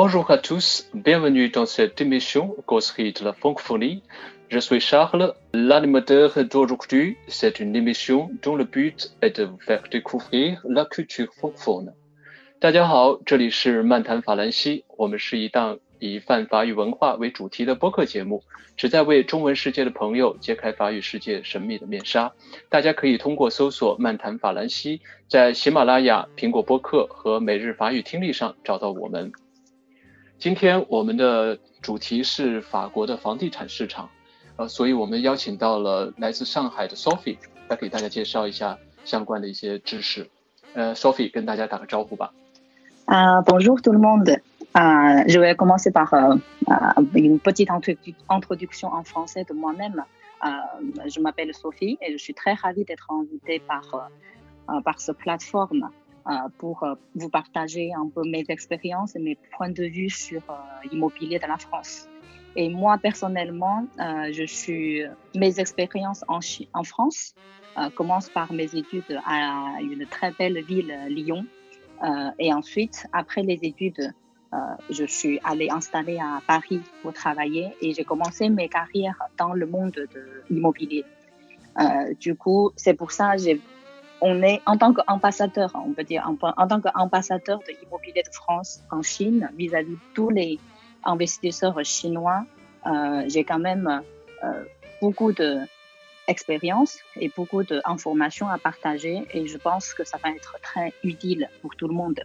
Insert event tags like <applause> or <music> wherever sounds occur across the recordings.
Bonjour à tous, bienvenue dans cette émission Causerie de la francophonie. Je suis Charles, l'animateur d'aujourd'hui. C'est une émission dont le but est de vous faire découvrir la culture francophone. 大家好，这里是漫谈法兰西，我们是一档以泛法语文化为主题的播客节目，旨在为中文世界的朋友揭开法语世界神秘的面纱。大家可以通过搜索“漫谈法兰西”在喜马拉雅、苹果播客和每日法语听力上找到我们。今天我们的主题是法国的房地产市场，呃，所以我们邀请到了来自上海的 Sophie 来给大家介绍一下相关的一些知识。呃，Sophie 跟大家打个招呼吧。啊，Bonjour tout le monde. Uh, je vais commencer par uh, une petite introduction en français de moi-même. je m'appelle Sophie et je suis très ravie d'être invitée par, par cette plateforme pour vous partager un peu mes expériences et mes points de vue sur l'immobilier de la France. Et moi, personnellement, je suis, mes expériences en, France commencent par mes études à une très belle ville, Lyon. et ensuite, après les études, euh, je suis allée installer à Paris pour travailler et j'ai commencé mes carrières dans le monde de l'immobilier. Euh, du coup, c'est pour ça j'ai on est en tant qu'ambassadeur, on peut dire en, tant qu'ambassadeur de l'immobilier de France en Chine vis-à-vis de tous les investisseurs chinois, euh, j'ai quand même euh, beaucoup de expérience et beaucoup d'informations à partager et je pense que ça va être très utile pour tout le monde.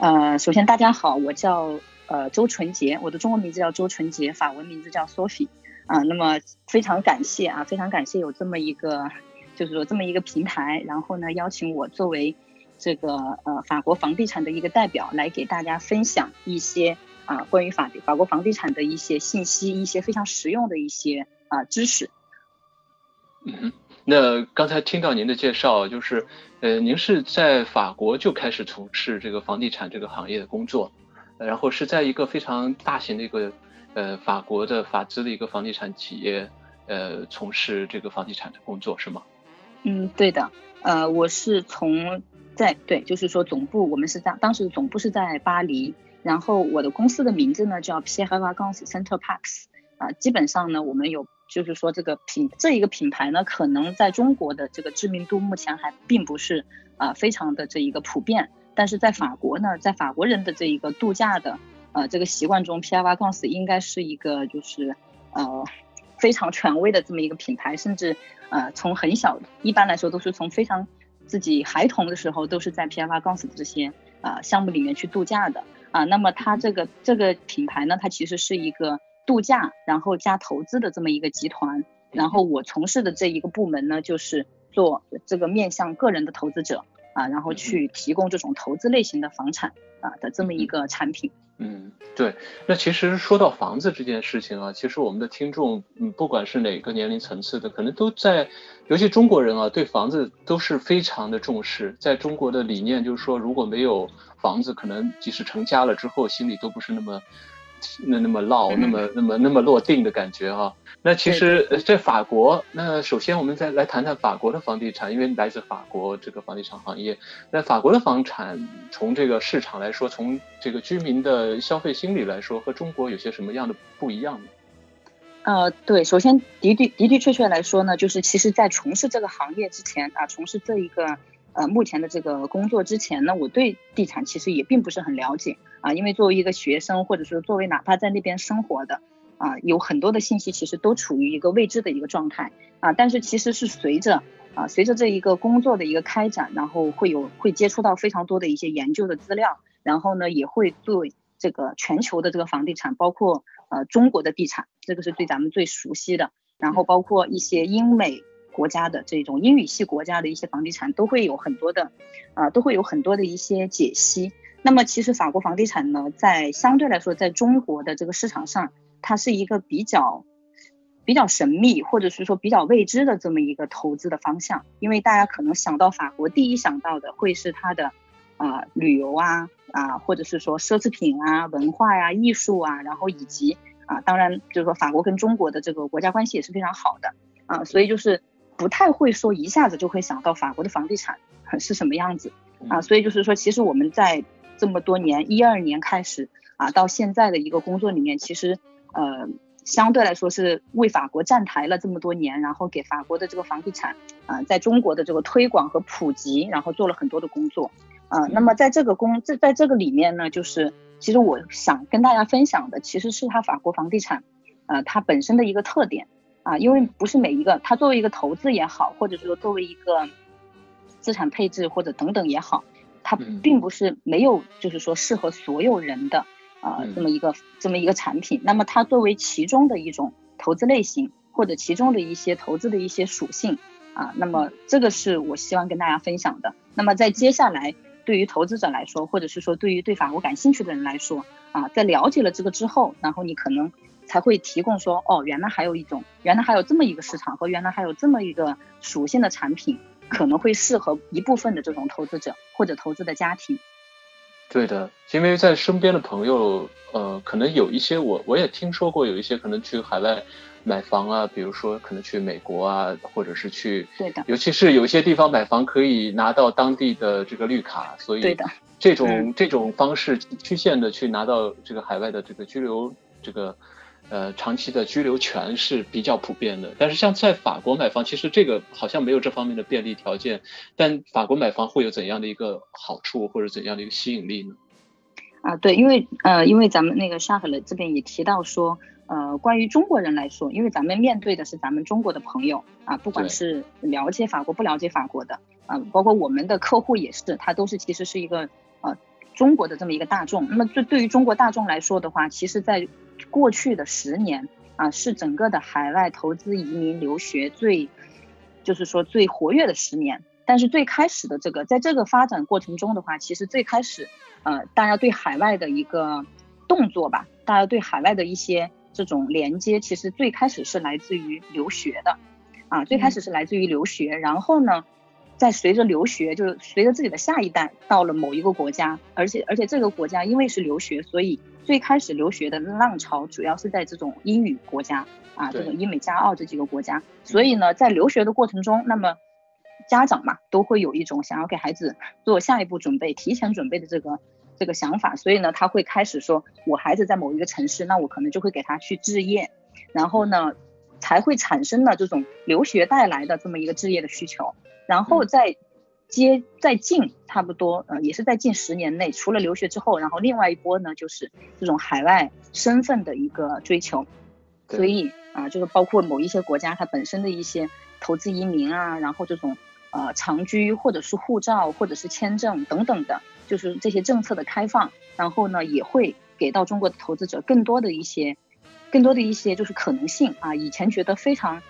呃，首先大家好，我叫呃周纯洁，我的中文名字叫周纯洁，法文名字叫 Sophie 啊。那么非常感谢啊，非常感谢有这么一个， 就是说这么一个平台，然后呢邀请我作为这个呃法国房地产的一个代表，来给大家分享一些啊关于法法国房地产的一些信息，一些非常实用的一些啊知识。嗯。那刚才听到您的介绍，就是，呃，您是在法国就开始从事这个房地产这个行业的工作，然后是在一个非常大型的一个，呃，法国的法资的一个房地产企业，呃，从事这个房地产的工作是吗？嗯，对的，呃，我是从在对，就是说总部我们是在当时总部是在巴黎，然后我的公司的名字呢叫 Pierre Vacances Center Parks，啊，基本上呢我们有。就是说，这个品这一个品牌呢，可能在中国的这个知名度目前还并不是啊非常的这一个普遍，但是在法国呢，在法国人的这一个度假的呃这个习惯中，Pierre v a c o n s 应该是一个就是呃非常权威的这么一个品牌，甚至呃从很小一般来说都是从非常自己孩童的时候都是在 p i v a c o n s 这些啊项目里面去度假的啊，那么它这个这个品牌呢，它其实是一个。度假，然后加投资的这么一个集团，然后我从事的这一个部门呢，就是做这个面向个人的投资者啊，然后去提供这种投资类型的房产啊的这么一个产品。嗯，对。那其实说到房子这件事情啊，其实我们的听众，嗯，不管是哪个年龄层次的，可能都在，尤其中国人啊，对房子都是非常的重视。在中国的理念就是说，如果没有房子，可能即使成家了之后，心里都不是那么。那那么落，那么那么那么落定的感觉哈。那其实，在法国，那首先我们再来谈谈法国的房地产，因为来自法国这个房地产行业。那法国的房产从这个市场来说，从这个居民的消费心理来说，和中国有些什么样的不一样呢？呃，对，首先的的的的确确来说呢，就是其实在从事这个行业之前啊，从事这一个。呃，目前的这个工作之前呢，我对地产其实也并不是很了解啊，因为作为一个学生，或者说作为哪怕在那边生活的啊，有很多的信息其实都处于一个未知的一个状态啊。但是其实是随着啊，随着这一个工作的一个开展，然后会有会接触到非常多的一些研究的资料，然后呢也会对这个全球的这个房地产，包括呃中国的地产，这个是对咱们最熟悉的，然后包括一些英美。国家的这种英语系国家的一些房地产都会有很多的，啊，都会有很多的一些解析。那么其实法国房地产呢，在相对来说，在中国的这个市场上，它是一个比较比较神秘，或者是说比较未知的这么一个投资的方向。因为大家可能想到法国，第一想到的会是它的啊旅游啊啊，或者是说奢侈品啊、文化呀、艺术啊，然后以及啊，当然就是说法国跟中国的这个国家关系也是非常好的啊，所以就是。不太会说一下子就会想到法国的房地产是什么样子啊，所以就是说，其实我们在这么多年，一二年开始啊，到现在的一个工作里面，其实呃相对来说是为法国站台了这么多年，然后给法国的这个房地产啊，在中国的这个推广和普及，然后做了很多的工作啊。那么在这个工这在这个里面呢，就是其实我想跟大家分享的，其实是它法国房地产啊它本身的一个特点啊，因为不是每一个它作为一个投资也好，或者说作为一个资产配置或者等等也好。它并不是没有，就是说适合所有人的啊这么一个这么一个产品。那么它作为其中的一种投资类型，或者其中的一些投资的一些属性啊，那么这个是我希望跟大家分享的。那么在接下来，对于投资者来说，或者是说对于对法国感兴趣的人来说啊，在了解了这个之后，然后你可能才会提供说，哦，原来还有一种，原来还有这么一个市场，和原来还有这么一个属性的产品。可能会适合一部分的这种投资者或者投资的家庭。对的，因为在身边的朋友，呃，可能有一些我我也听说过，有一些可能去海外买房啊，比如说可能去美国啊，或者是去，对的，尤其是有些地方买房可以拿到当地的这个绿卡，所以对的，这种这种方式曲线的去拿到这个海外的这个居留这个。呃，长期的居留权是比较普遍的，但是像在法国买房，其实这个好像没有这方面的便利条件。但法国买房会有怎样的一个好处，或者怎样的一个吸引力呢？啊，对，因为呃，因为咱们那个沙海勒这边也提到说，呃，关于中国人来说，因为咱们面对的是咱们中国的朋友啊，不管是了解法国不了解法国的啊，包括我们的客户也是，他都是其实是一个呃中国的这么一个大众。那么对对于中国大众来说的话，其实在过去的十年啊，是整个的海外投资、移民、留学最，就是说最活跃的十年。但是最开始的这个，在这个发展过程中的话，其实最开始，呃，大家对海外的一个动作吧，大家对海外的一些这种连接，其实最开始是来自于留学的，啊，最开始是来自于留学。然后呢，在随着留学，就是随着自己的下一代到了某一个国家，而且而且这个国家因为是留学，所以。最开始留学的浪潮主要是在这种英语国家啊，这种英美加澳这几个国家。所以呢，在留学的过程中，那么家长嘛都会有一种想要给孩子做下一步准备、提前准备的这个这个想法。所以呢，他会开始说，我孩子在某一个城市，那我可能就会给他去置业，然后呢，才会产生了这种留学带来的这么一个置业的需求，然后再。接再近差不多，呃，也是在近十年内，除了留学之后，然后另外一波呢，就是这种海外身份的一个追求，所以啊，就是包括某一些国家它本身的一些投资移民啊，然后这种呃长居或者是护照或者是签证等等的，就是这些政策的开放，然后呢也会给到中国的投资者更多的一些更多的一些就是可能性啊，以前觉得非常。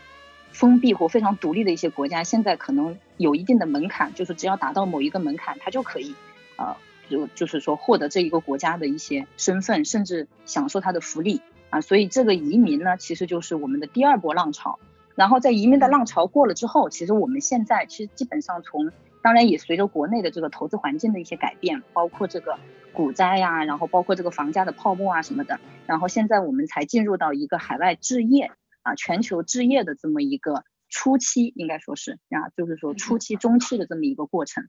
封闭或非常独立的一些国家，现在可能有一定的门槛，就是只要达到某一个门槛，它就可以，呃，就就是说获得这一个国家的一些身份，甚至享受它的福利啊。所以这个移民呢，其实就是我们的第二波浪潮。然后在移民的浪潮过了之后，其实我们现在其实基本上从，当然也随着国内的这个投资环境的一些改变，包括这个股灾呀，然后包括这个房价的泡沫啊什么的，然后现在我们才进入到一个海外置业。啊，全球置业的这么一个初期，应该说是啊，就是说初期、中期的这么一个过程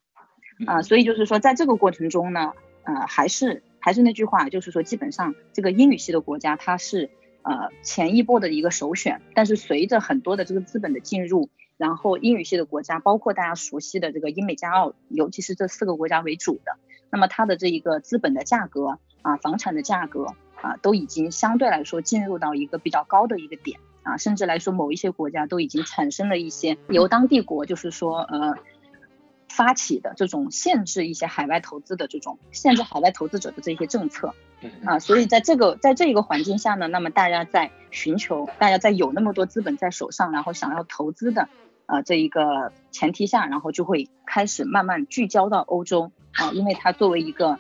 啊，所以就是说，在这个过程中呢，呃，还是还是那句话，就是说，基本上这个英语系的国家它是呃前一波的一个首选，但是随着很多的这个资本的进入，然后英语系的国家，包括大家熟悉的这个英美加澳，尤其是这四个国家为主的，那么它的这一个资本的价格啊，房产的价格啊，都已经相对来说进入到一个比较高的一个点。啊，甚至来说，某一些国家都已经产生了一些由当地国，就是说，呃，发起的这种限制一些海外投资的这种限制海外投资者的这些政策。啊，所以在这个在这一个环境下呢，那么大家在寻求，大家在有那么多资本在手上，然后想要投资的，呃，这一个前提下，然后就会开始慢慢聚焦到欧洲啊，因为它作为一个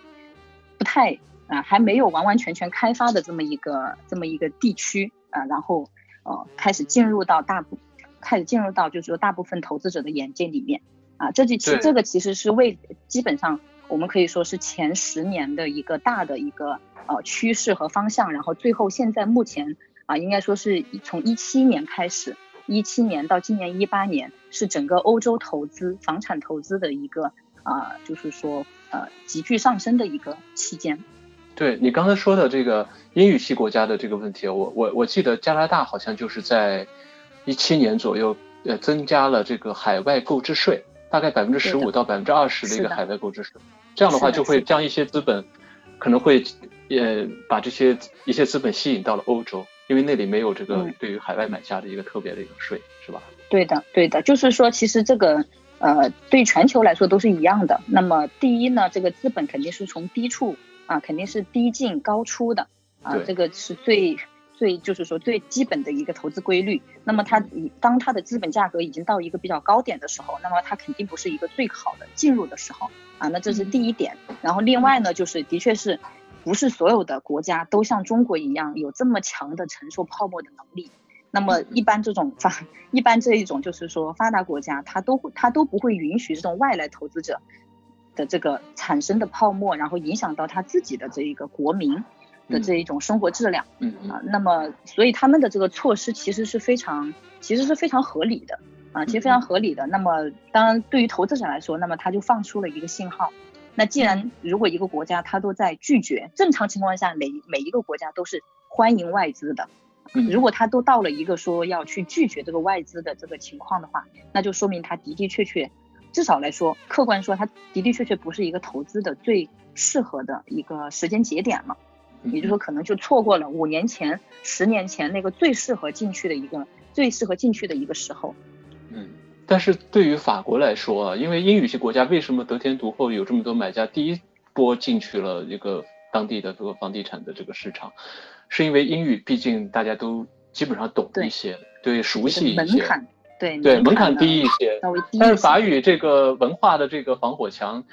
不太啊还没有完完全全开发的这么一个这么一个地区啊，然后。呃，开始进入到大部，开始进入到就是说大部分投资者的眼界里面啊，这就其实这个其实是为基本上我们可以说是前十年的一个大的一个呃趋势和方向，然后最后现在目前啊，应该说是从一七年开始，一七年到今年一八年是整个欧洲投资房产投资的一个啊，就是说呃急剧上升的一个期间。对你刚才说的这个英语系国家的这个问题，我我我记得加拿大好像就是在一七年左右，呃，增加了这个海外购置税，大概百分之十五到百分之二十的一个海外购置税，这样的话就会将一些资本可能会呃把这些一些资本吸引到了欧洲，因为那里没有这个对于海外买家的一个特别的一个税，是吧？对的，对的，就是说其实这个呃对全球来说都是一样的。那么第一呢，这个资本肯定是从低处。啊，肯定是低进高出的啊，这个是最最就是说最基本的一个投资规律。那么它以当它的资本价格已经到一个比较高点的时候，那么它肯定不是一个最好的进入的时候啊。那这是第一点。然后另外呢，就是的确是不是所有的国家都像中国一样有这么强的承受泡沫的能力？那么一般这种发一般这一种就是说发达国家，它都它都不会允许这种外来投资者。的这个产生的泡沫，然后影响到他自己的这一个国民的这一种生活质量，嗯啊，那么所以他们的这个措施其实是非常，其实是非常合理的啊，其实非常合理的。那么当然对于投资者来说，那么他就放出了一个信号。那既然如果一个国家他都在拒绝，正常情况下每每一个国家都是欢迎外资的，如果他都到了一个说要去拒绝这个外资的这个情况的话，那就说明他的的确确。至少来说，客观说，它的的确确不是一个投资的最适合的一个时间节点了。也就是说，可能就错过了五年前、十年前那个最适合进去的一个最适合进去的一个时候。嗯，但是对于法国来说啊，因为英语系国家为什么得天独厚，有这么多买家，第一波进去了一个当地的这个房地产的这个市场，是因为英语毕竟大家都基本上懂一些，对，熟悉一些。对对，门槛低一些，稍微低。但是法语这个文化的这个防火墙，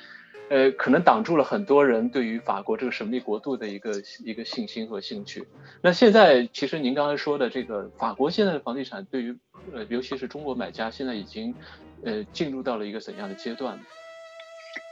呃，可能挡住了很多人对于法国这个神秘国度的一个一个信心和兴趣。那现在，其实您刚才说的这个法国现在的房地产，对于呃，尤其是中国买家，现在已经呃进入到了一个怎样的阶段呢？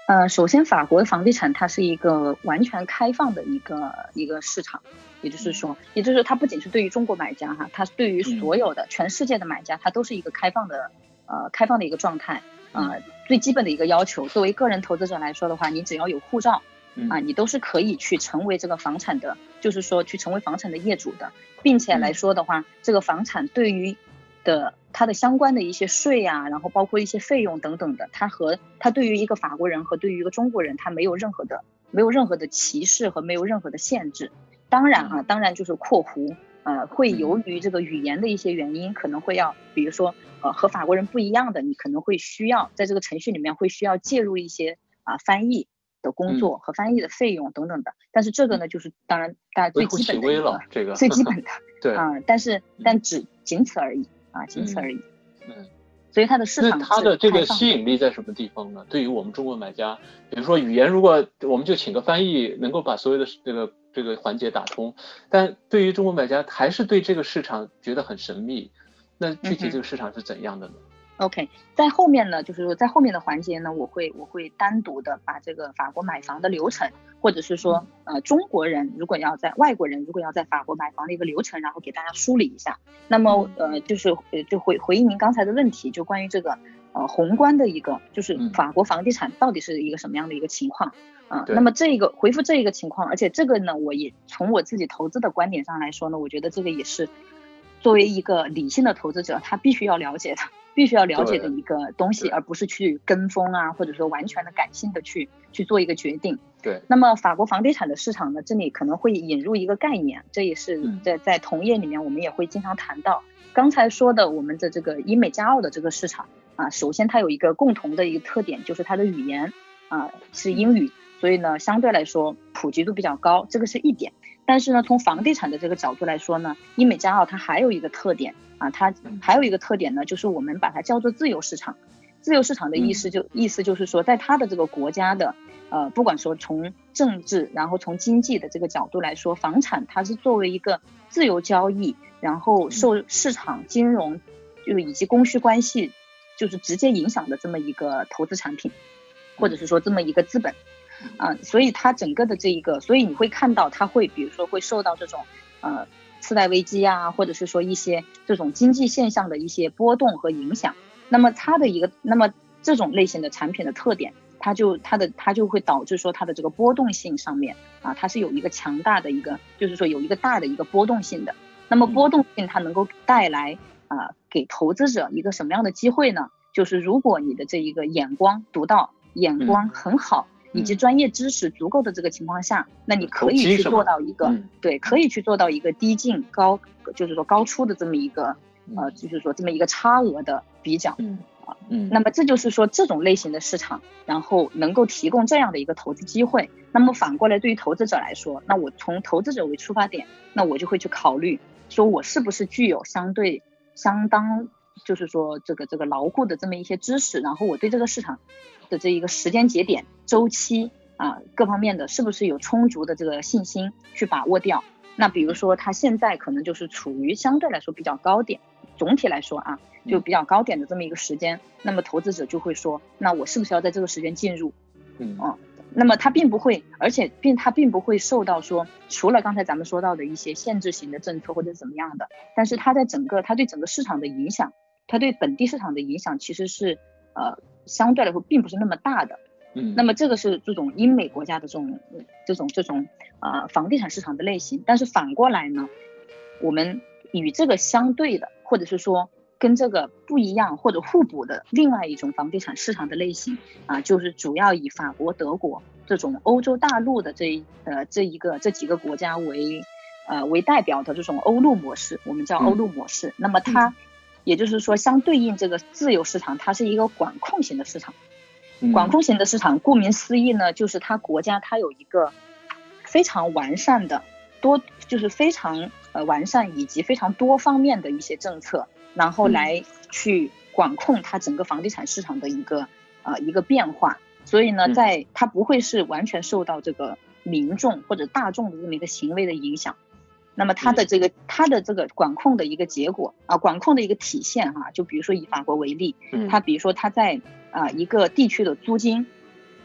呃，首先，法国的房地产它是一个完全开放的一个一个市场，也就是说，也就是说，它不仅是对于中国买家哈，它对于所有的全世界的买家，它都是一个开放的呃开放的一个状态啊。最基本的一个要求，作为个人投资者来说的话，你只要有护照啊，你都是可以去成为这个房产的，就是说去成为房产的业主的，并且来说的话，这个房产对于的它的相关的一些税啊，然后包括一些费用等等的，它和它对于一个法国人和对于一个中国人，它没有任何的没有任何的歧视和没有任何的限制。当然啊，当然就是括弧，呃，会由于这个语言的一些原因，可能会要，比如说呃和法国人不一样的，你可能会需要在这个程序里面会需要介入一些啊翻译的工作和翻译的费用等等的。但是这个呢，就是当然大家最基本的这个最基本的对啊，但是但只仅此而已。啊，仅此而已。嗯，所以它的市场，它的这个吸引力在什么地方呢？对于我们中国买家，比如说语言，如果我们就请个翻译，能够把所有的这个这个环节打通，但对于中国买家，还是对这个市场觉得很神秘。那具体这个市场是怎样的呢？OK，在后面呢，就是说在后面的环节呢，我会我会单独的把这个法国买房的流程，或者是说呃中国人如果要在外国人如果要在法国买房的一个流程，然后给大家梳理一下。那么呃就是呃就回回应您刚才的问题，就关于这个呃宏观的一个就是法国房地产到底是一个什么样的一个情况啊？那么这个回复这一个情况，而且这个呢，我也从我自己投资的观点上来说呢，我觉得这个也是作为一个理性的投资者，他必须要了解的。必须要了解的一个东西，而不是去跟风啊，或者说完全的感性的去去做一个决定。对。那么法国房地产的市场呢，这里可能会引入一个概念，这也是在在同业里面我们也会经常谈到。刚才说的我们的这个英美加澳的这个市场啊，首先它有一个共同的一个特点，就是它的语言啊是英语，所以呢相对来说普及度比较高，这个是一点。但是呢，从房地产的这个角度来说呢，英美加澳它还有一个特点。啊，它还有一个特点呢，就是我们把它叫做自由市场。自由市场的意思就意思就是说，在它的这个国家的，呃，不管说从政治，然后从经济的这个角度来说，房产它是作为一个自由交易，然后受市场金融就以及供需关系就是直接影响的这么一个投资产品，或者是说这么一个资本啊，所以它整个的这一个，所以你会看到它会比如说会受到这种呃。次贷危机啊，或者是说一些这种经济现象的一些波动和影响，那么它的一个，那么这种类型的产品的特点，它它就它的它就会导致说它的这个波动性上面啊，它是有一个强大的一个，就是说有一个大的一个波动性的。那么波动性它能够带来啊，给投资者一个什么样的机会呢？就是如果你的这一个眼光独到，眼光很好，以及专业知识足够的这个情况下，那你可以去做到一个对，可以去做到一个低进高，就是说高出的这么一个呃，就是说这么一个差额的比较。嗯，那么这就是说这种类型的市场，然后能够提供这样的一个投资机会。那么反过来，对于投资者来说，那我从投资者为出发点，那我就会去考虑，说我是不是具有相对相当，就是说这个这个牢固的这么一些知识，然后我对这个市场的这一个时间节点、周期啊各方面的，是不是有充足的这个信心去把握掉？那比如说它现在可能就是处于相对来说比较高点。总体来说啊，就比较高点的这么一个时间，那么投资者就会说，那我是不是要在这个时间进入？嗯，那么它并不会，而且并它并不会受到说，除了刚才咱们说到的一些限制型的政策或者怎么样的，但是它在整个它对整个市场的影响，它对本地市场的影响其实是呃相对来说并不是那么大的。嗯，那么这个是这种英美国家的这种这种这种呃房地产市场的类型，但是反过来呢，我们与这个相对的。或者是说跟这个不一样或者互补的另外一种房地产市场的类型啊，就是主要以法国、德国这种欧洲大陆的这呃这一个这几个国家为呃为代表的这种欧陆模式，我们叫欧陆模式。那么它也就是说相对应这个自由市场，它是一个管控型的市场。管控型的市场，顾名思义呢，就是它国家它有一个非常完善的多，就是非常。呃，完善以及非常多方面的一些政策，然后来去管控它整个房地产市场的一个呃一个变化。所以呢，在它不会是完全受到这个民众或者大众的这么一个行为的影响。那么它的这个它的这个管控的一个结果啊，管控的一个体现哈，就比如说以法国为例，它比如说它在啊一个地区的租金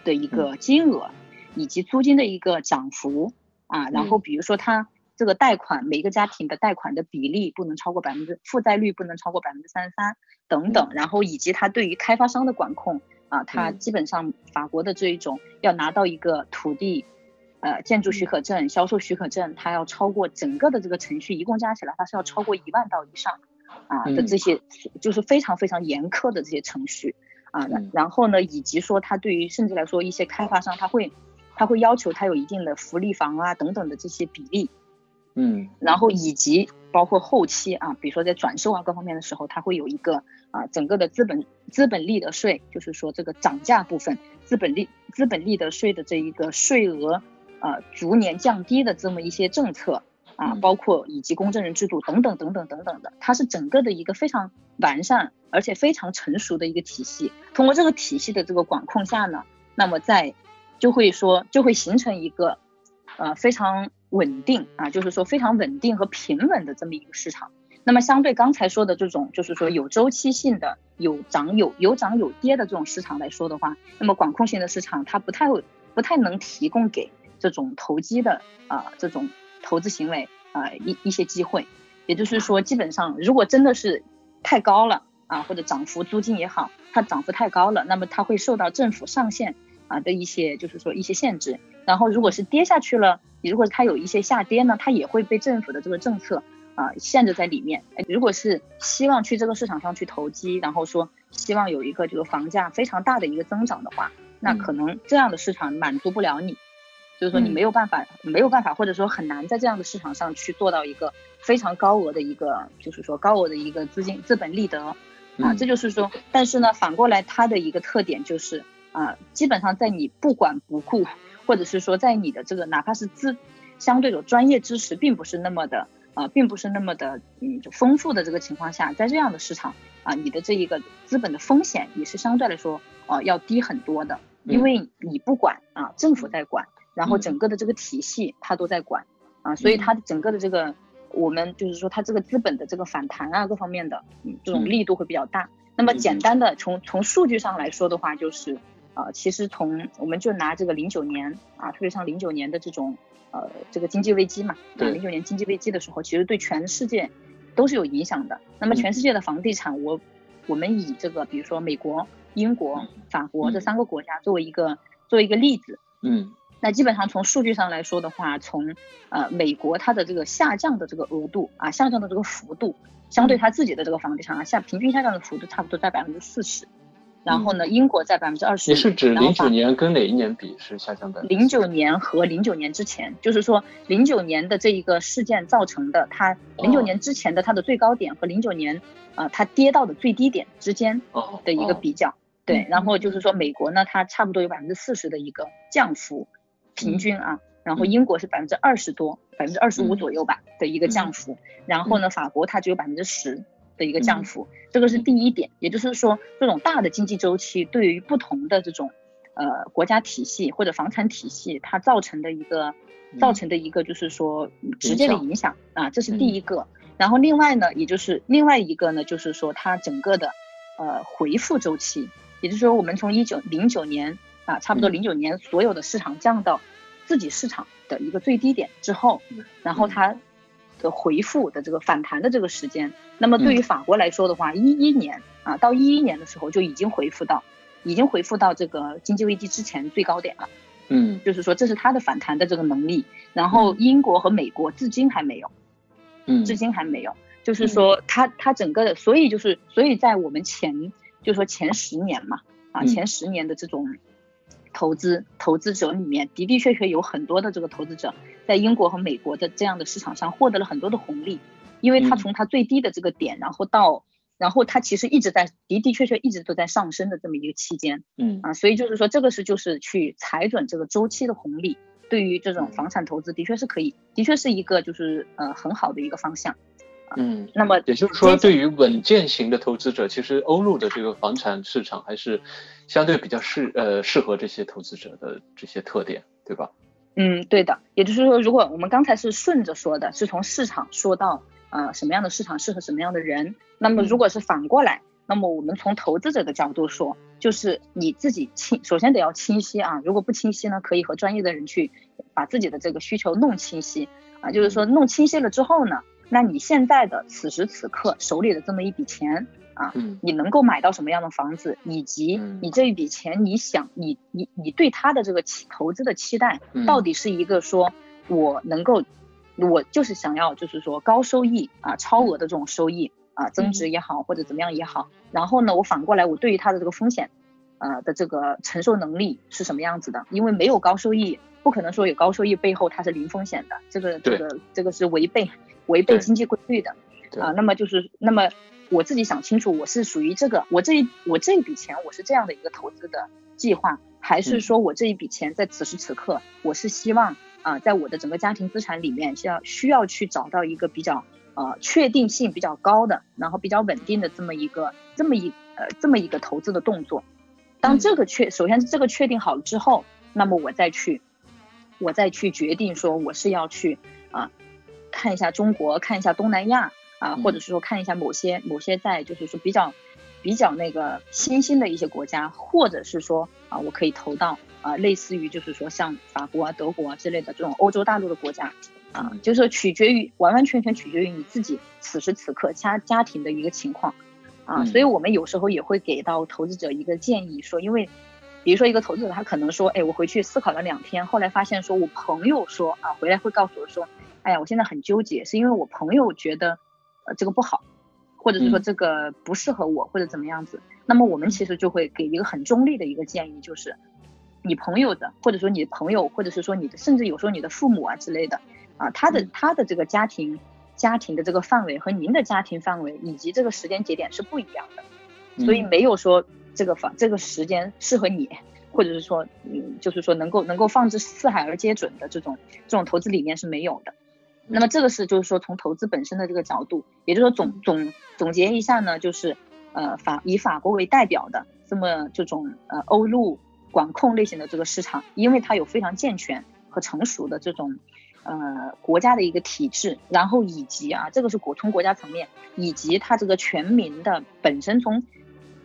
的一个金额以及租金的一个涨幅啊，然后比如说它。这个贷款每个家庭的贷款的比例不能超过百分之负债率不能超过百分之三十三等等，然后以及它对于开发商的管控啊，它基本上法国的这一种要拿到一个土地呃建筑许可证、销售许可证，它要超过整个的这个程序一共加起来它是要超过一万道以上啊的这些就是非常非常严苛的这些程序啊，然后呢以及说它对于甚至来说一些开发商他会他会要求他有一定的福利房啊等等的这些比例。嗯，然后以及包括后期啊，比如说在转售啊各方面的时候，它会有一个啊整个的资本资本利得税，就是说这个涨价部分资本利资本利得税的这一个税额啊逐年降低的这么一些政策啊，包括以及公证人制度等等等等等等的，它是整个的一个非常完善而且非常成熟的一个体系。通过这个体系的这个管控下呢，那么在就会说就会形成一个呃非常。稳定啊，就是说非常稳定和平稳的这么一个市场。那么相对刚才说的这种，就是说有周期性的、有涨有有涨有跌的这种市场来说的话，那么管控性的市场它不太不太能提供给这种投机的啊这种投资行为啊一一些机会。也就是说，基本上如果真的是太高了啊，或者涨幅租金也好，它涨幅太高了，那么它会受到政府上限啊的一些就是说一些限制。然后如果是跌下去了。如果它有一些下跌呢，它也会被政府的这个政策啊限制在里面。如果是希望去这个市场上去投机，然后说希望有一个这个房价非常大的一个增长的话，那可能这样的市场满足不了你，就是说你没有办法，没有办法，或者说很难在这样的市场上去做到一个非常高额的一个，就是说高额的一个资金资本利得啊。这就是说，但是呢，反过来它的一个特点就是啊，基本上在你不管不顾。或者是说，在你的这个哪怕是资相对的专业知识并不是那么的啊，并不是那么的嗯就丰富的这个情况下，在这样的市场啊，你的这一个资本的风险也是相对来说啊要低很多的，因为你不管啊，政府在管，然后整个的这个体系它都在管啊，所以它的整个的这个我们就是说它这个资本的这个反弹啊各方面的嗯这种力度会比较大。那么简单的从从数据上来说的话，就是。啊，其实从我们就拿这个零九年啊，特别像零九年的这种呃这个经济危机嘛，对，零九年经济危机的时候，其实对全世界都是有影响的。那么全世界的房地产，我我们以这个比如说美国英国、法国这三个国家作为一个作为一个例子。嗯。那基本上从数据上来说的话，从呃美国它的这个下降的这个额度啊，下降的这个幅度，相对它自己的这个房地产啊下平均下降的幅度差不多在百分之四十。然后呢，英国在百分之二十。你是指零九年跟哪一年比是下降的？零九年和零九年之前，就是说零九年的这一个事件造成的，它零九年之前的它的最高点和零九年啊它跌到的最低点之间的一个比较。对，然后就是说美国呢，它差不多有百分之四十的一个降幅。平均啊，然后英国是百分之二十多，百分之二十五左右吧的一个降幅，然后呢，法国它只有百分之十的一个降幅，这个是第一点，也就是说，这种大的经济周期对于不同的这种呃国家体系或者房产体系，它造成的一个造成的一个就是说直接的影响啊，这是第一个。然后另外呢，也就是另外一个呢，就是说它整个的呃回复周期，也就是说我们从一九零九年。啊，差不多零九年所有的市场降到自己市场的一个最低点之后，然后它的回复的这个反弹的这个时间，那么对于法国来说的话，一一年啊到一一年的时候就已经回复到，已经回复到这个经济危机之前最高点了。嗯，就是说这是它的反弹的这个能力。然后英国和美国至今还没有，嗯，至今还没有。就是说它它整个的，所以就是所以在我们前就是说前十年嘛，啊前十年的这种。投资投资者里面的的确确有很多的这个投资者在英国和美国的这样的市场上获得了很多的红利，因为它从它最低的这个点，然后到然后它其实一直在的的确确一直都在上升的这么一个期间，嗯。啊，所以就是说这个是就是去踩准这个周期的红利，对于这种房产投资的确是可以，的确是一个就是呃很好的一个方向。嗯，那么也就是说，对于稳健型的投资者，其实欧陆的这个房产市场还是相对比较适呃适合这些投资者的这些特点，对吧？嗯，对的。也就是说，如果我们刚才是顺着说的，是从市场说到呃什么样的市场适合什么样的人，那么如果是反过来，那么我们从投资者的角度说，就是你自己清，首先得要清晰啊。如果不清晰呢，可以和专业的人去把自己的这个需求弄清晰啊。就是说弄清晰了之后呢。那你现在的此时此刻手里的这么一笔钱啊，你能够买到什么样的房子，以及你这一笔钱，你想你你你对它的这个期投资的期待，到底是一个说我能够，我就是想要就是说高收益啊，超额的这种收益啊，增值也好或者怎么样也好，然后呢，我反过来我对于它的这个风险，呃的这个承受能力是什么样子的？因为没有高收益，不可能说有高收益背后它是零风险的，这个这个这个是违背。违背经济规律的啊，那么就是那么我自己想清楚，我是属于这个，我这一我这一笔钱我是这样的一个投资的计划，还是说我这一笔钱在此时此刻，我是希望啊，在我的整个家庭资产里面需要需要去找到一个比较呃确定性比较高的，然后比较稳定的这么一个这么一呃这么一个投资的动作。当这个确首先是这个确定好了之后，那么我再去我再去决定说我是要去啊。看一下中国，看一下东南亚啊，或者是说看一下某些某些在就是说比较比较那个新兴的一些国家，或者是说啊，我可以投到啊，类似于就是说像法国啊、德国啊之类的这种欧洲大陆的国家啊，就是取决于完完全全取决于你自己此时此刻家家庭的一个情况。啊，所以我们有时候也会给到投资者一个建议，说因为比如说一个投资者他可能说，哎，我回去思考了两天，后来发现说我朋友说啊，回来会告诉我说。哎呀，我现在很纠结，是因为我朋友觉得，呃，这个不好，或者是说这个不适合我，或者怎么样子。那么我们其实就会给一个很中立的一个建议，就是你朋友的，或者说你的朋友，或者是说你的，甚至有时候你的父母啊之类的，啊，他的他的这个家庭家庭的这个范围和您的家庭范围以及这个时间节点是不一样的，所以没有说这个房这个时间适合你。或者是说，嗯，就是说能够能够放之四海而皆准的这种这种投资理念是没有的。那么这个是就是说从投资本身的这个角度，也就是说总总总结一下呢，就是呃法以法国为代表的这么这种呃欧陆管控类型的这个市场，因为它有非常健全和成熟的这种呃国家的一个体制，然后以及啊这个是国从国家层面，以及它这个全民的本身从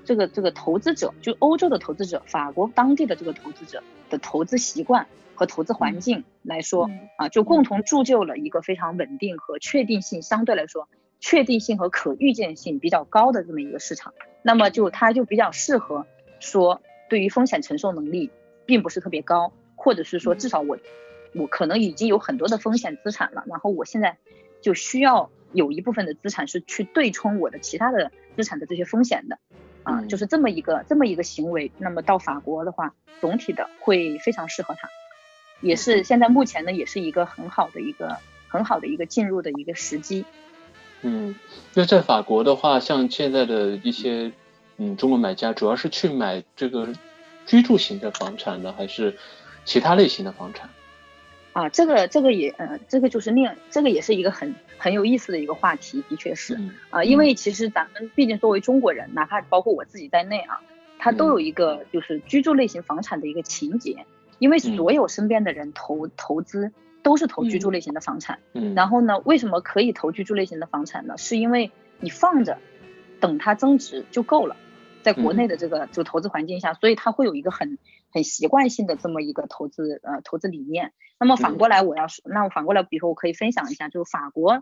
这个这个投资者就欧洲的投资者，法国当地的这个投资者的投资习惯。和投资环境来说啊，就共同铸就了一个非常稳定和确定性相对来说确定性和可预见性比较高的这么一个市场。那么就它就比较适合说对于风险承受能力并不是特别高，或者是说至少我我可能已经有很多的风险资产了，然后我现在就需要有一部分的资产是去对冲我的其他的资产的这些风险的，啊，就是这么一个这么一个行为。那么到法国的话，总体的会非常适合他，也是现在目前呢，也是一个很好的一个很好的一个进入的一个时机。嗯，那在法国的话，像现在的一些嗯中国买家，主要是去买这个居住型的房产呢，还是其他类型的房产？啊，这个这个也呃，这个就是另这个也是一个很很有意思的一个话题，的确是啊，因为其实咱们毕竟作为中国人，哪怕包括我自己在内啊，他都有一个就是居住类型房产的一个情节，因为所有身边的人投投资。都是投居住类型的房产，嗯，然后呢，为什么可以投居住类型的房产呢？是因为你放着，等它增值就够了，在国内的这个就投资环境下，所以它会有一个很很习惯性的这么一个投资呃投资理念。那么反过来我要说，那我反过来，比如说我可以分享一下，就是法国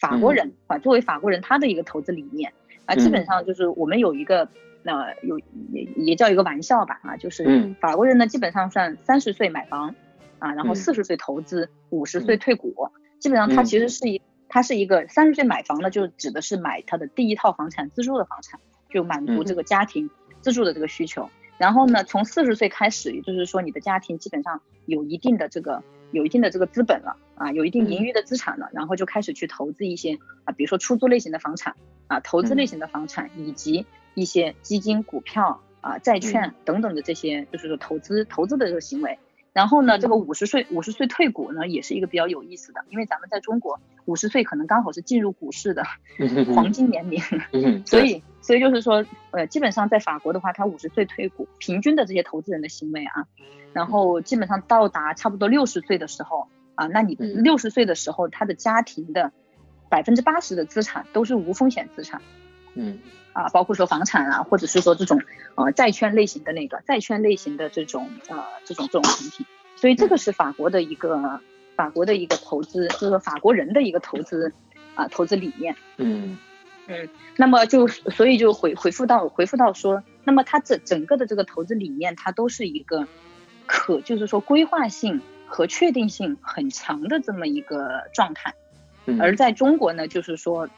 法国人啊，作为法国人他的一个投资理念。啊，基本上就是我们有一个呃有也也叫一个玩笑吧啊，就是法国人呢基本上算三十岁买房。啊，然后四十岁投资，五十岁退股，基本上他其实是一，他是一个三十岁买房呢，就指的是买他的第一套房产，自住的房产，就满足这个家庭自住的这个需求。然后呢，从四十岁开始，也就是说你的家庭基本上有一定的这个有一定的这个资本了，啊，有一定盈余的资产了，然后就开始去投资一些啊，比如说出租类型的房产，啊，投资类型的房产，以及一些基金、股票啊、债券等等的这些，就是说投资投资的这个行为。然后呢，这个五十岁五十岁退股呢，也是一个比较有意思的，因为咱们在中国五十岁可能刚好是进入股市的 <laughs> 黄金年龄 <laughs> <laughs> 所以所以就是说，呃，基本上在法国的话，他五十岁退股，平均的这些投资人的行为啊，然后基本上到达差不多六十岁的时候啊，那你六十岁的时候，他的家庭的百分之八十的资产都是无风险资产，嗯。啊，包括说房产啊，或者是说这种呃债券类型的那个债券类型的这种呃这种这种产品，所以这个是法国的一个法国的一个投资，就是法国人的一个投资啊投资理念。嗯嗯，那么就所以就回回复到回复到说，那么它整整个的这个投资理念，它都是一个可就是说规划性和确定性很强的这么一个状态，而在中国呢，就是说。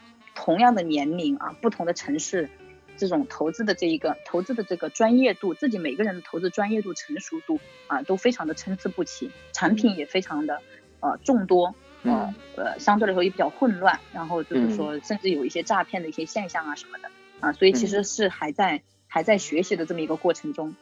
同样的年龄啊，不同的城市，这种投资的这一个投资的这个专业度，自己每个人的投资专业度、成熟度啊，都非常的参差不齐，产品也非常的呃众多，呃呃相对来说也比较混乱，然后就是说甚至有一些诈骗的一些现象啊什么的啊，所以其实是还在还在学习的这么一个过程中。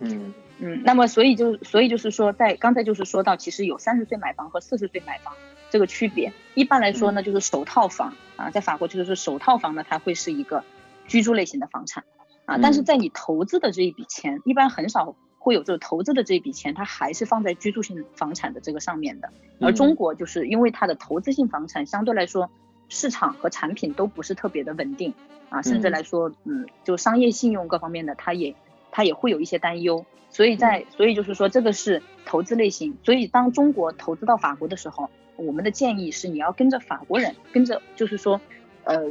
嗯嗯，那么所以就所以就是说，在刚才就是说到，其实有三十岁买房和四十岁买房。这个区别，一般来说呢，就是首套房啊，在法国就是说首套房呢，它会是一个居住类型的房产啊，但是在你投资的这一笔钱，一般很少会有这个投资的这一笔钱，它还是放在居住性房产的这个上面的。而中国就是因为它的投资性房产相对来说市场和产品都不是特别的稳定啊，甚至来说，嗯，就商业信用各方面的，它也它也会有一些担忧，所以在所以就是说这个是投资类型，所以当中国投资到法国的时候。我们的建议是，你要跟着法国人，跟着就是说，呃，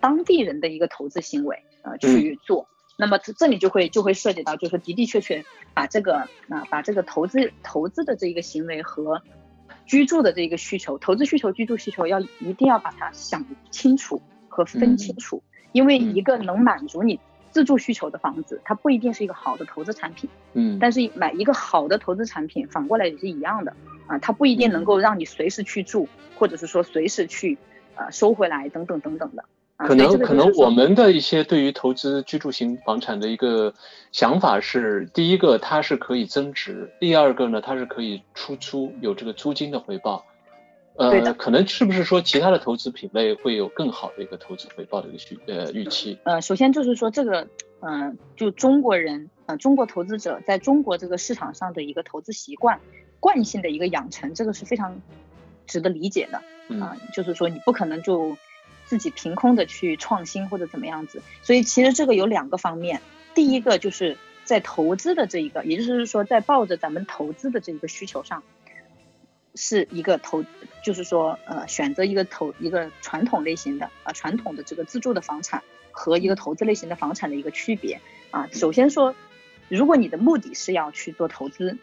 当地人的一个投资行为啊去做。那么这这里就会就会涉及到，就是说的的确确把这个啊把这个投资投资的这一个行为和居住的这一个需求，投资需求、居住需求要一定要把它想清楚和分清楚，因为一个能满足你自住需求的房子，它不一定是一个好的投资产品。嗯，但是买一个好的投资产品，反过来也是一样的。啊，它不一定能够让你随时去住，或者是说随时去呃收回来等等等等的。可能可能我们的一些对于投资居住型房产的一个想法是，第一个它是可以增值，第二个呢它是可以出租，有这个租金的回报。呃，可能是不是说其他的投资品类会有更好的一个投资回报的一个预呃预期？呃，首先就是说这个，嗯，就中国人啊，中国投资者在中国这个市场上的一个投资习惯。惯性的一个养成，这个是非常值得理解的啊，就是说你不可能就自己凭空的去创新或者怎么样子，所以其实这个有两个方面，第一个就是在投资的这一个，也就是说在抱着咱们投资的这一个需求上，是一个投，就是说呃选择一个投一个传统类型的啊传统的这个自住的房产和一个投资类型的房产的一个区别啊。首先说，如果你的目的是要去做投资，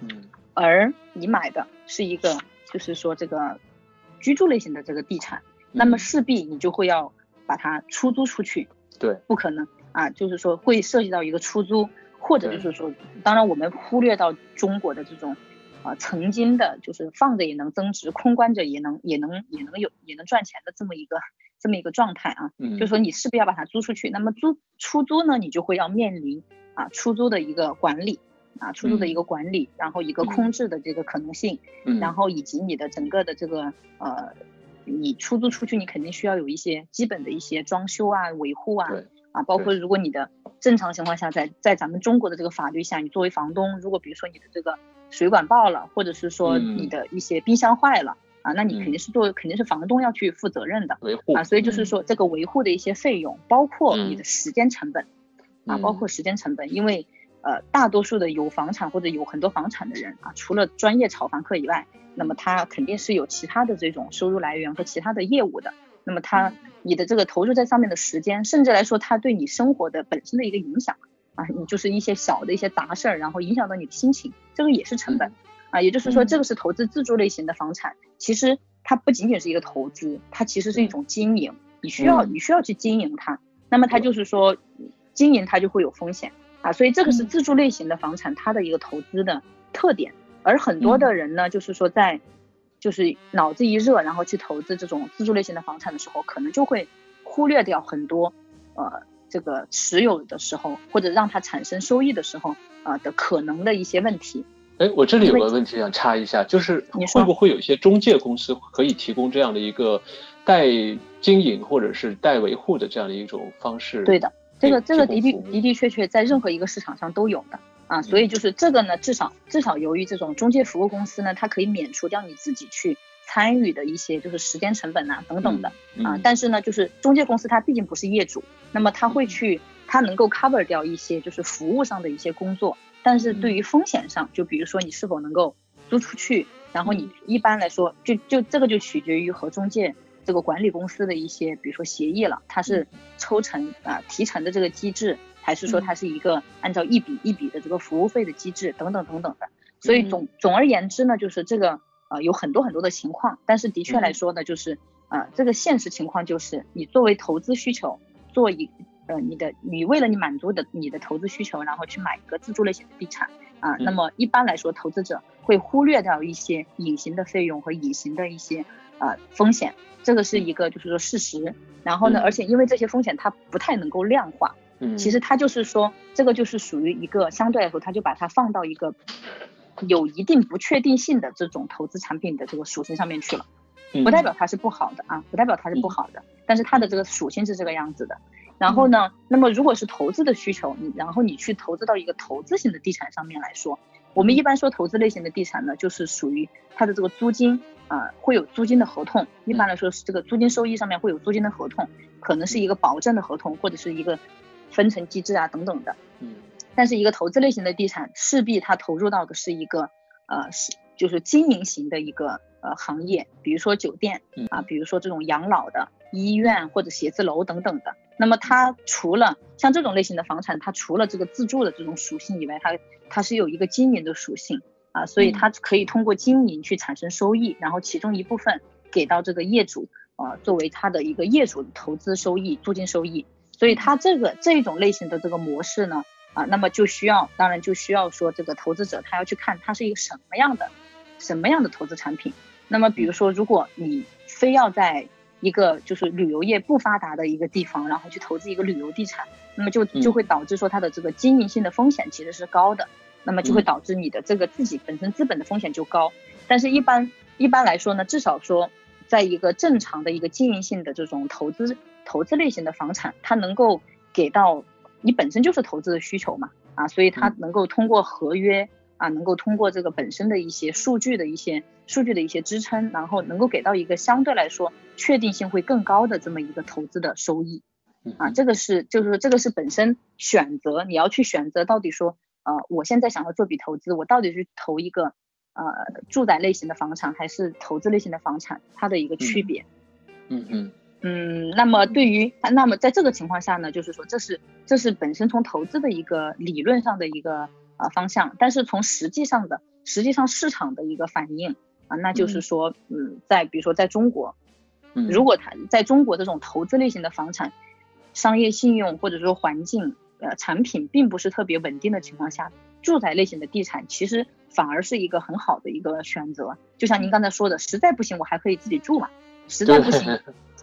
嗯，而你买的是一个就是说这个居住类型的这个地产，那么势必你就会要把它出租出去。对，不可能啊，就是说会涉及到一个出租，或者就是说，当然我们忽略到中国的这种。啊，曾经的就是放着也能增值，空关着也能也能也能有也能赚钱的这么一个这么一个状态啊，嗯，就说你势必要把它租出去，那么租出租呢，你就会要面临啊出租的一个管理啊出租的一个管理，然后一个空置的这个可能性，嗯，然后以及你的整个的这个呃，你出租出去，你肯定需要有一些基本的一些装修啊维护啊，啊，包括如果你的正常情况下，在在咱们中国的这个法律下，你作为房东，如果比如说你的这个。水管爆了，或者是说你的一些冰箱坏了啊，那你肯定是做，肯定是房东要去负责任的维护啊。所以就是说这个维护的一些费用，包括你的时间成本啊，包括时间成本，因为呃大多数的有房产或者有很多房产的人啊，除了专业炒房客以外，那么他肯定是有其他的这种收入来源和其他的业务的。那么他你的这个投入在上面的时间，甚至来说他对你生活的本身的一个影响。啊，你就是一些小的一些杂事儿，然后影响到你的心情，这个也是成本啊。也就是说，这个是投资自住类型的房产，其实它不仅仅是一个投资，它其实是一种经营，你需要你需要去经营它。那么它就是说，经营它就会有风险啊。所以这个是自住类型的房产它的一个投资的特点。而很多的人呢，就是说在就是脑子一热，然后去投资这种自住类型的房产的时候，可能就会忽略掉很多呃。这个持有的时候，或者让它产生收益的时候，啊的可能的一些问题。哎，我这里有个问题想插一下，就是会不会有一些中介公司可以提供这样的一个代经营或者是代维护的这样的一种方式？对的，这个这个的的的的确确在任何一个市场上都有的啊，所以就是这个呢，至少至少由于这种中介服务公司呢，它可以免除掉你自己去。参与的一些就是时间成本呐等等的啊，但是呢，就是中介公司它毕竟不是业主，那么它会去，它能够 cover 掉一些就是服务上的一些工作，但是对于风险上，就比如说你是否能够租出去，然后你一般来说就就这个就取决于和中介这个管理公司的一些比如说协议了，它是抽成啊提成的这个机制，还是说它是一个按照一笔一笔的这个服务费的机制等等等等的，所以总总而言之呢，就是这个。呃，有很多很多的情况，但是的确来说呢，就是呃，这个现实情况就是，你作为投资需求，做一呃，你的你为了你满足的你的投资需求，然后去买一个自住类型的地产啊，那么一般来说，投资者会忽略掉一些隐形的费用和隐形的一些呃风险，这个是一个就是说事实。然后呢，而且因为这些风险它不太能够量化，嗯，其实它就是说这个就是属于一个相对来说，它就把它放到一个。有一定不确定性的这种投资产品的这个属性上面去了，不代表它是不好的啊，不代表它是不好的，但是它的这个属性是这个样子的。然后呢，那么如果是投资的需求，你然后你去投资到一个投资型的地产上面来说，我们一般说投资类型的地产呢，就是属于它的这个租金啊会有租金的合同，一般来说是这个租金收益上面会有租金的合同，可能是一个保证的合同或者是一个分成机制啊等等的。嗯。但是一个投资类型的地产，势必它投入到的是一个呃是就是经营型的一个呃行业，比如说酒店啊，比如说这种养老的医院或者写字楼等等的。那么它除了像这种类型的房产，它除了这个自住的这种属性以外，它它是有一个经营的属性啊，所以它可以通过经营去产生收益，然后其中一部分给到这个业主啊，作为他的一个业主投资收益、租金收益。所以它这个这种类型的这个模式呢。啊，那么就需要，当然就需要说这个投资者他要去看它是一个什么样的，什么样的投资产品。那么比如说，如果你非要在一个就是旅游业不发达的一个地方，然后去投资一个旅游地产，那么就就会导致说它的这个经营性的风险其实是高的，那么就会导致你的这个自己本身资本的风险就高。但是，一般一般来说呢，至少说，在一个正常的一个经营性的这种投资投资类型的房产，它能够给到。你本身就是投资的需求嘛，啊，所以它能够通过合约啊，能够通过这个本身的一些数据的一些数据的一些支撑，然后能够给到一个相对来说确定性会更高的这么一个投资的收益，啊，这个是就是说这个是本身选择你要去选择到底说，呃，我现在想要做笔投资，我到底是投一个呃住宅类型的房产还是投资类型的房产，它的一个区别。嗯嗯。嗯，那么对于那么在这个情况下呢，就是说这是这是本身从投资的一个理论上的一个呃方向，但是从实际上的实际上市场的一个反应啊，那就是说，嗯，在比如说在中国，如果它在中国这种投资类型的房产，商业信用或者说环境呃产品并不是特别稳定的情况下，住宅类型的地产其实反而是一个很好的一个选择。就像您刚才说的，实在不行我还可以自己住嘛，实在不行。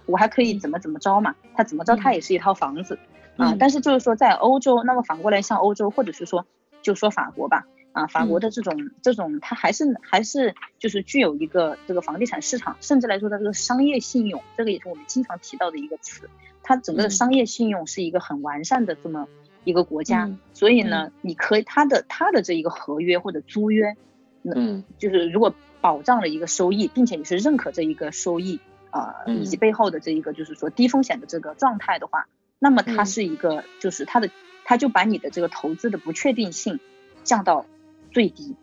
我还可以怎么怎么着嘛？它怎么着，它也是一套房子啊。但是就是说，在欧洲，那么反过来像欧洲，或者是说，就说法国吧，啊，法国的这种这种，它还是还是就是具有一个这个房地产市场，甚至来说它这个商业信用，这个也是我们经常提到的一个词。它整个的商业信用是一个很完善的这么一个国家，所以呢，你可以它的它的这一个合约或者租约，嗯，就是如果保障了一个收益，并且你是认可这一个收益。呃，以及背后的这一个就是说低风险的这个状态的话，那么它是一个就是它的，它就把你的这个投资的不确定性降到最低。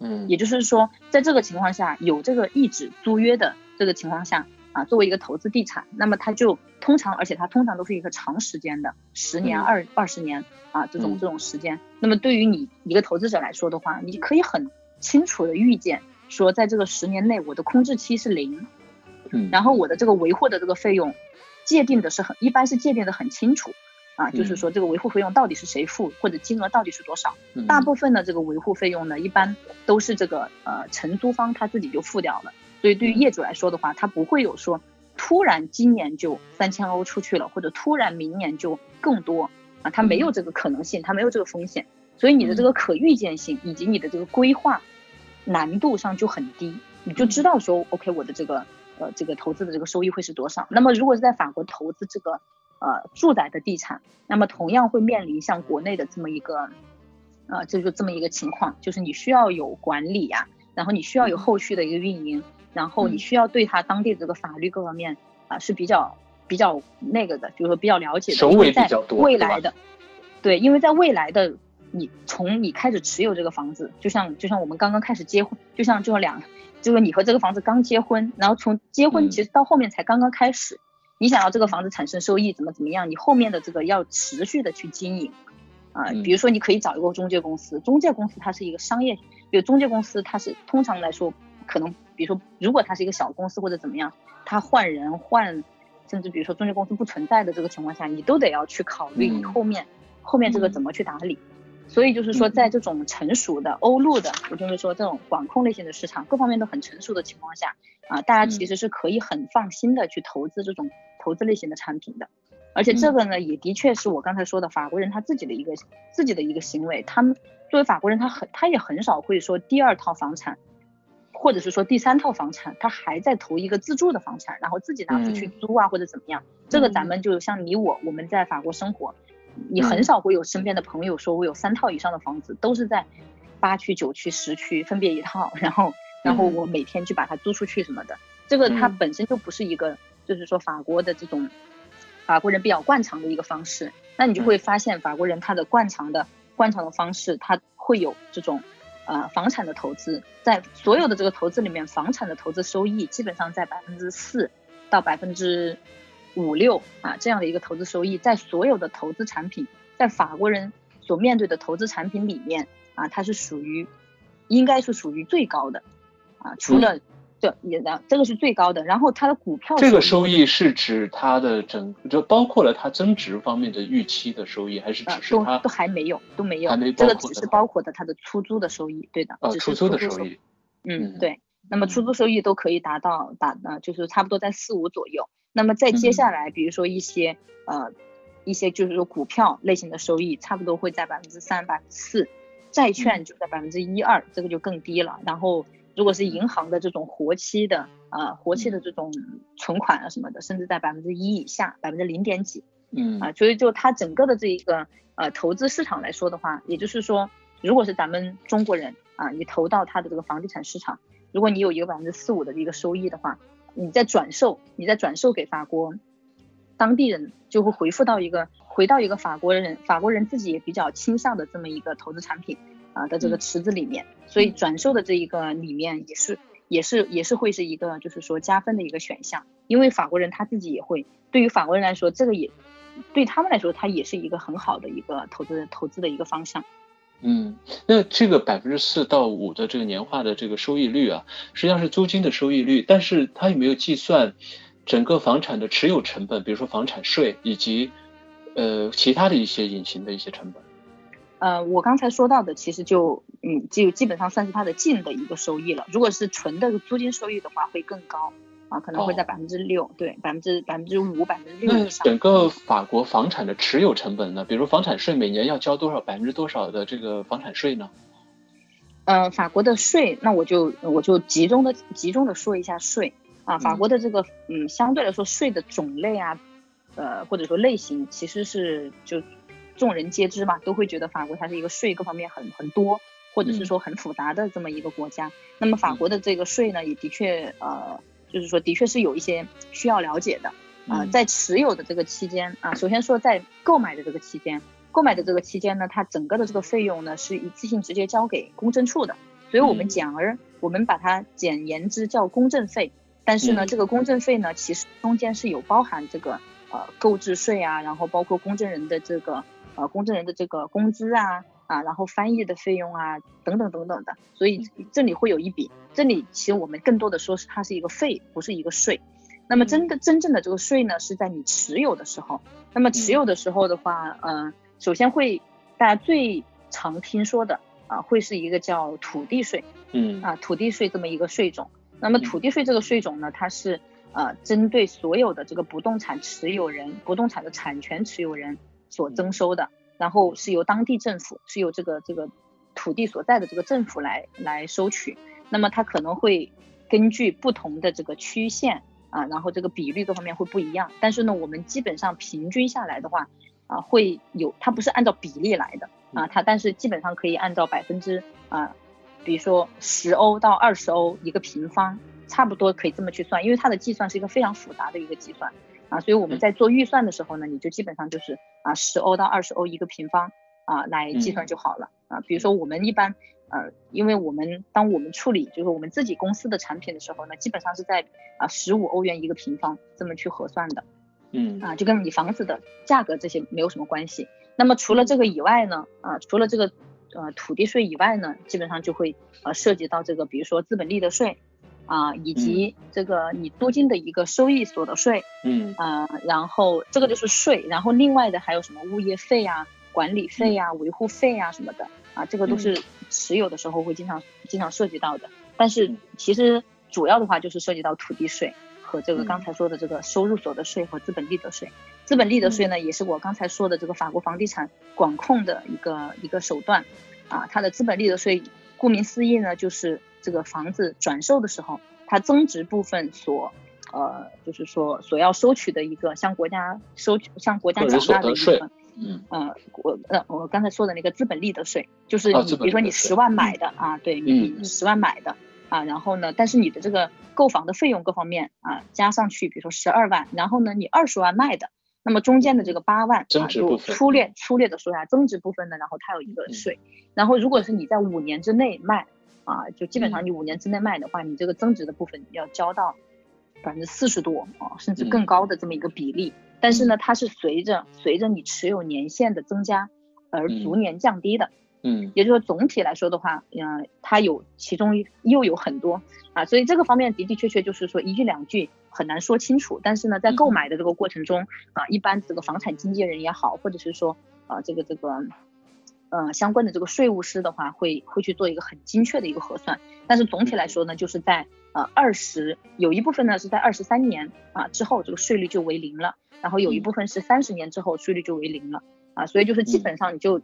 嗯，也就是说，在这个情况下，有这个一纸租约的这个情况下啊，作为一个投资地产，那么它就通常，而且它通常都是一个长时间的，十年、二二十年啊这种这种时间。那么对于你一个投资者来说的话，你可以很清楚的预见说，在这个十年内，我的空置期是零。嗯，然后我的这个维护的这个费用界定的是很，一般是界定的很清楚啊，就是说这个维护费用到底是谁付，或者金额到底是多少。大部分的这个维护费用呢，一般都是这个呃承租方他自己就付掉了。所以对于业主来说的话，他不会有说突然今年就三千欧出去了，或者突然明年就更多啊，他没有这个可能性，他没有这个风险。所以你的这个可预见性以及你的这个规划难度上就很低，你就知道说 OK 我的这个。呃，这个投资的这个收益会是多少？那么如果是在法国投资这个呃住宅的地产，那么同样会面临像国内的这么一个呃，这就这么一个情况，就是你需要有管理呀，然后你需要有后续的一个运营，然后你需要对他当地的这个法律各方面啊是比较比较那个的，就是说比较了解的，因为在未来的对，因为在未来的你从你开始持有这个房子，就像就像我们刚刚开始结婚，就像就像两。就是你和这个房子刚结婚，然后从结婚其实到后面才刚刚开始，你想要这个房子产生收益怎么怎么样，你后面的这个要持续的去经营，啊，比如说你可以找一个中介公司，中介公司它是一个商业，有中介公司它是通常来说可能，比如说如果它是一个小公司或者怎么样，它换人换，甚至比如说中介公司不存在的这个情况下，你都得要去考虑你后面后面这个怎么去打理。所以就是说，在这种成熟的欧陆的，也就是说这种管控类型的市场，各方面都很成熟的情况下，啊，大家其实是可以很放心的去投资这种投资类型的产品的。而且这个呢，也的确是我刚才说的法国人他自己的一个自己的一个行为。他们作为法国人，他很他也很少会说第二套房产，或者是说第三套房产，他还在投一个自住的房产，然后自己拿出去租啊或者怎么样。这个咱们就像你我，我们在法国生活。你很少会有身边的朋友说，我有三套以上的房子，都是在八区、九区、十区分别一套，然后，然后我每天去把它租出去什么的。这个它本身就不是一个，就是说法国的这种法国人比较惯常的一个方式。那你就会发现，法国人他的惯常的惯常的方式，他会有这种呃房产的投资，在所有的这个投资里面，房产的投资收益基本上在百分之四到百分之。五六啊，这样的一个投资收益，在所有的投资产品，在法国人所面对的投资产品里面啊，它是属于，应该是属于最高的啊。除了这也的，这个是最高的。然后它的股票这个收益是指它的整，就包括了它增值方面的预期的收益，还是只是它都还没有都没有，还没这个只是包括的它的出租的收益，对的，只是出租的收益。嗯，对。那么出租收益都可以达到达呃，就是差不多在四五左右。那么再接下来，比如说一些呃一些就是说股票类型的收益，差不多会在百分之三、百分之四，债券就在百分之一二，这个就更低了。然后如果是银行的这种活期的啊活期的这种存款啊什么的，甚至在百分之一以下，百分之零点几。嗯啊，所以就它整个的这一个呃投资市场来说的话，也就是说，如果是咱们中国人啊，你投到它的这个房地产市场，如果你有一个百分之四五的一个收益的话。你再转售，你再转售给法国当地人，就会回复到一个回到一个法国人，法国人自己也比较倾向的这么一个投资产品啊的这个池子里面，所以转售的这一个里面也是也是也是会是一个就是说加分的一个选项因为法国人他自己也会，对于法国人来说，这个也对他们来说，它也是一个很好的一个投资投资的一个方向。嗯，那这个百分之四到五的这个年化的这个收益率啊，实际上是租金的收益率，但是它有没有计算整个房产的持有成本，比如说房产税以及呃其他的一些隐形的一些成本？呃，我刚才说到的其实就嗯，就基本上算是它的净的一个收益了。如果是纯的租金收益的话，会更高。啊，可能会在百分之六，对，百分之百分之五、百分之六以上。整个法国房产的持有成本呢？比如房产税每年要交多少，百分之多少的这个房产税呢？呃，法国的税，那我就我就集中的集中的说一下税啊。法国的这个嗯，相对来说税的种类啊，呃，或者说类型，其实是就众人皆知嘛，都会觉得法国它是一个税各方面很很多，或者是说很复杂的这么一个国家。那么法国的这个税呢，也的确呃。就是说，的确是有一些需要了解的啊，在持有的这个期间啊，首先说在购买的这个期间，购买的这个期间呢，它整个的这个费用呢是一次性直接交给公证处的，所以我们简而我们把它简言之叫公证费。但是呢，这个公证费呢，其实中间是有包含这个呃购置税啊，然后包括公证人的这个呃公证人的这个工资啊。啊，然后翻译的费用啊，等等等等的，所以这里会有一笔。这里其实我们更多的说是它是一个费，不是一个税。那么真的真正的这个税呢，是在你持有的时候。那么持有的时候的话，嗯，首先会大家最常听说的啊，会是一个叫土地税，嗯，啊土地税这么一个税种。那么土地税这个税种呢，它是呃针对所有的这个不动产持有人、不动产的产权持有人所征收的。然后是由当地政府，是由这个这个土地所在的这个政府来来收取。那么它可能会根据不同的这个区县啊，然后这个比率各方面会不一样。但是呢，我们基本上平均下来的话啊，会有它不是按照比例来的啊，它但是基本上可以按照百分之啊，比如说十欧到二十欧一个平方，差不多可以这么去算，因为它的计算是一个非常复杂的一个计算。啊，所以我们在做预算的时候呢，你就基本上就是啊十欧到二十欧一个平方啊来计算就好了啊。比如说我们一般呃，因为我们当我们处理就是我们自己公司的产品的时候呢，基本上是在啊十五欧元一个平方这么去核算的。嗯啊，就跟你房子的价格这些没有什么关系。那么除了这个以外呢，啊除了这个呃土地税以外呢，基本上就会呃涉及到这个比如说资本利得税。啊，以及这个你租金的一个收益所得税，嗯啊，然后这个就是税，然后另外的还有什么物业费啊、管理费啊、维护费啊什么的，啊，这个都是持有的时候会经常经常涉及到的。但是其实主要的话就是涉及到土地税和这个刚才说的这个收入所得税和资本利得税。资本利得税呢，也是我刚才说的这个法国房地产管控的一个一个手段，啊，它的资本利得税顾名思义呢就是。这个房子转售的时候，它增值部分所，呃，就是说所要收取的一个向国家收取、向国家缴纳的一个，嗯，呃，我呃我刚才说的那个资本利得税，就是你比如说你十万买的啊，对你十万买的啊，然后呢，但是你的这个购房的费用各方面啊加上去，比如说十二万，然后呢你二十万卖的，那么中间的这个八万啊，就粗略粗略的说一下增值部分呢，然后它有一个税，然后如果是你在五年之内卖。啊，就基本上你五年之内卖的话，你这个增值的部分要交到百分之四十多啊，甚至更高的这么一个比例。但是呢，它是随着随着你持有年限的增加而逐年降低的。嗯，也就是说总体来说的话，嗯，它有其中又有很多啊，所以这个方面的的确确就是说一句两句很难说清楚。但是呢，在购买的这个过程中啊，一般这个房产经纪人也好，或者是说啊这个这个。呃，相关的这个税务师的话，会会去做一个很精确的一个核算，但是总体来说呢，就是在呃二十有一部分呢是在二十三年啊之后，这个税率就为零了，然后有一部分是三十年之后税率就为零了啊，所以就是基本上你就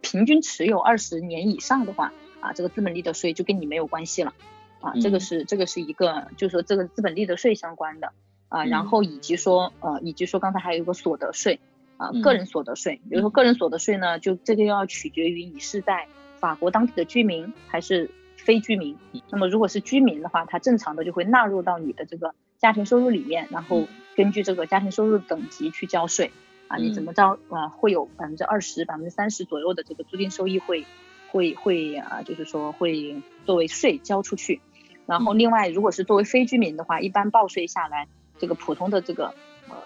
平均持有二十年以上的话啊，这个资本利得税就跟你没有关系了。啊，这个是这个是一个就是说这个资本利得税相关的。啊，然后以及说呃以及说刚才还有一个所得税。啊，个人所得税，比如说个人所得税呢，就这个要取决于你是在法国当地的居民还是非居民。那么如果是居民的话，它正常的就会纳入到你的这个家庭收入里面，然后根据这个家庭收入等级去交税。啊，你怎么着啊，会有百分之二十、百分之三十左右的这个租金收益会会会啊，就是说会作为税交出去。然后另外，如果是作为非居民的话，一般报税下来。这个普通的这个呃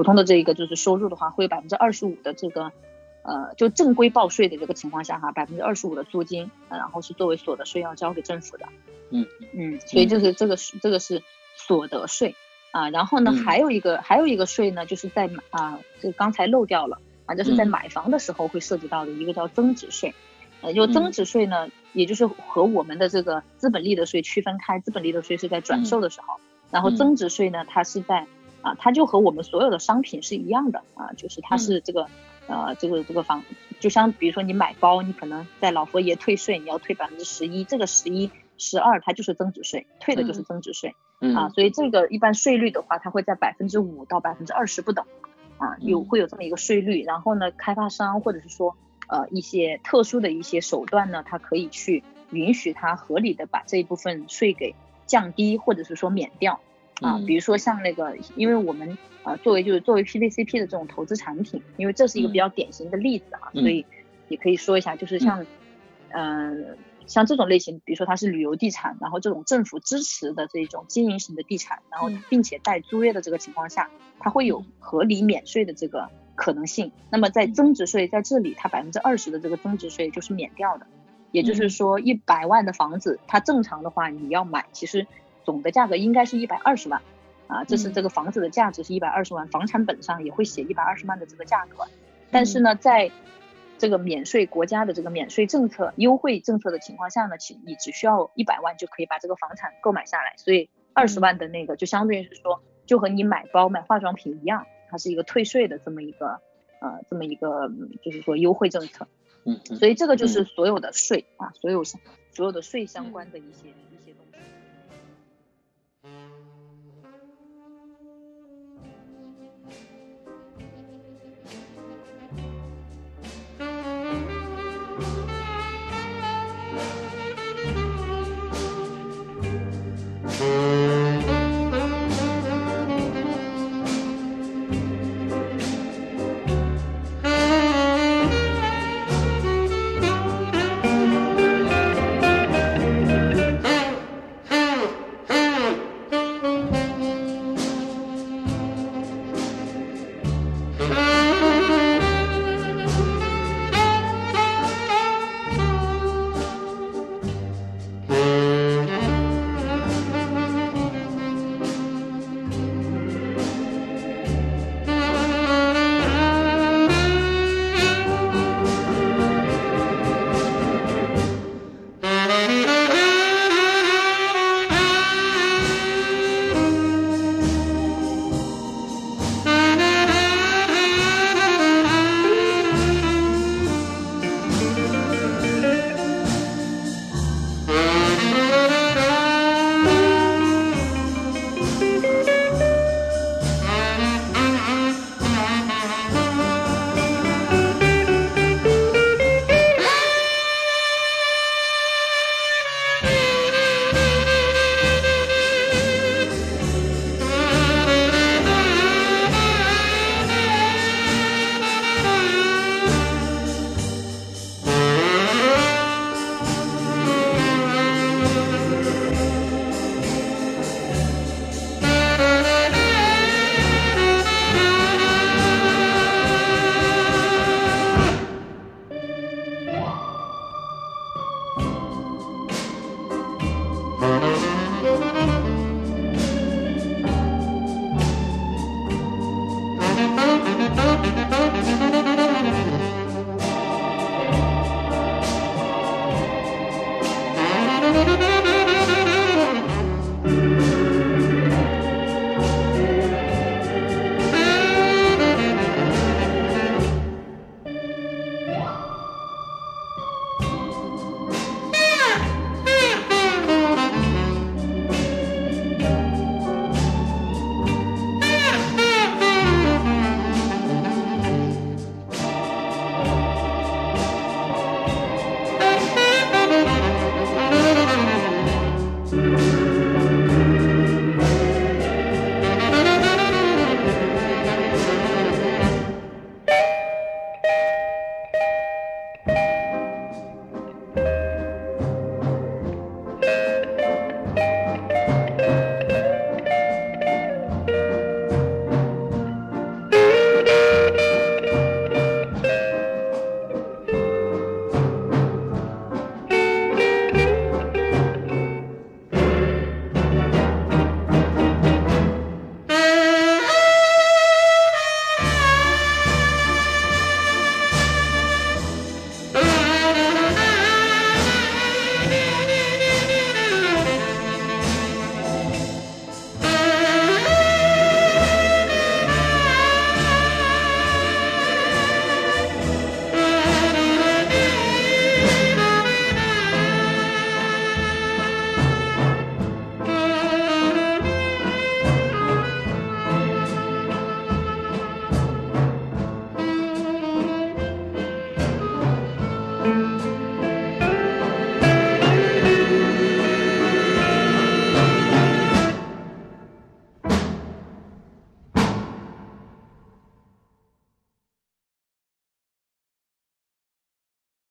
普通的这一个就是收入的话，会有百分之二十五的这个呃就正规报税的这个情况下哈，百分之二十五的租金，然后是作为所得税要交给政府的。嗯嗯，所以就是这个是这个是所得税啊，然后呢还有一个还有一个税呢，就是在啊这刚才漏掉了啊，就是在买房的时候会涉及到的一个叫增值税。呃，就增值税呢，也就是和我们的这个资本利得税区分开，资本利得税是在转售的时候，然后增值税呢，它是在啊，它就和我们所有的商品是一样的啊，就是它是这个呃这个这个房，就像比如说你买包，你可能在老佛爷退税，你要退百分之十一，这个十一十二它就是增值税，退的就是增值税啊，所以这个一般税率的话，它会在百分之五到百分之二十不等啊，有会有这么一个税率，然后呢，开发商或者是说。呃，一些特殊的一些手段呢，它可以去允许它合理的把这一部分税给降低，或者是说免掉啊。比如说像那个，因为我们呃作为就是作为 PVCP 的这种投资产品，因为这是一个比较典型的例子啊，所以也可以说一下，就是像嗯像这种类型，比如说它是旅游地产，然后这种政府支持的这种经营型的地产，然后并且带租约的这个情况下，它会有合理免税的这个。可能性，那么在增值税在这里，它百分之二十的这个增值税就是免掉的，也就是说一百万的房子，它正常的话你要买，其实总的价格应该是一百二十万，啊，这是这个房子的价值是一百二十万，房产本上也会写一百二十万的这个价格，但是呢，在这个免税国家的这个免税政策优惠政策的情况下呢，其你只需要一百万就可以把这个房产购买下来，所以二十万的那个就相对于是说，就和你买包买化妆品一样。它是一个退税的这么一个呃这么一个就是说优惠政策，嗯，所以这个就是所有的税啊，所有所有的税相关的一些。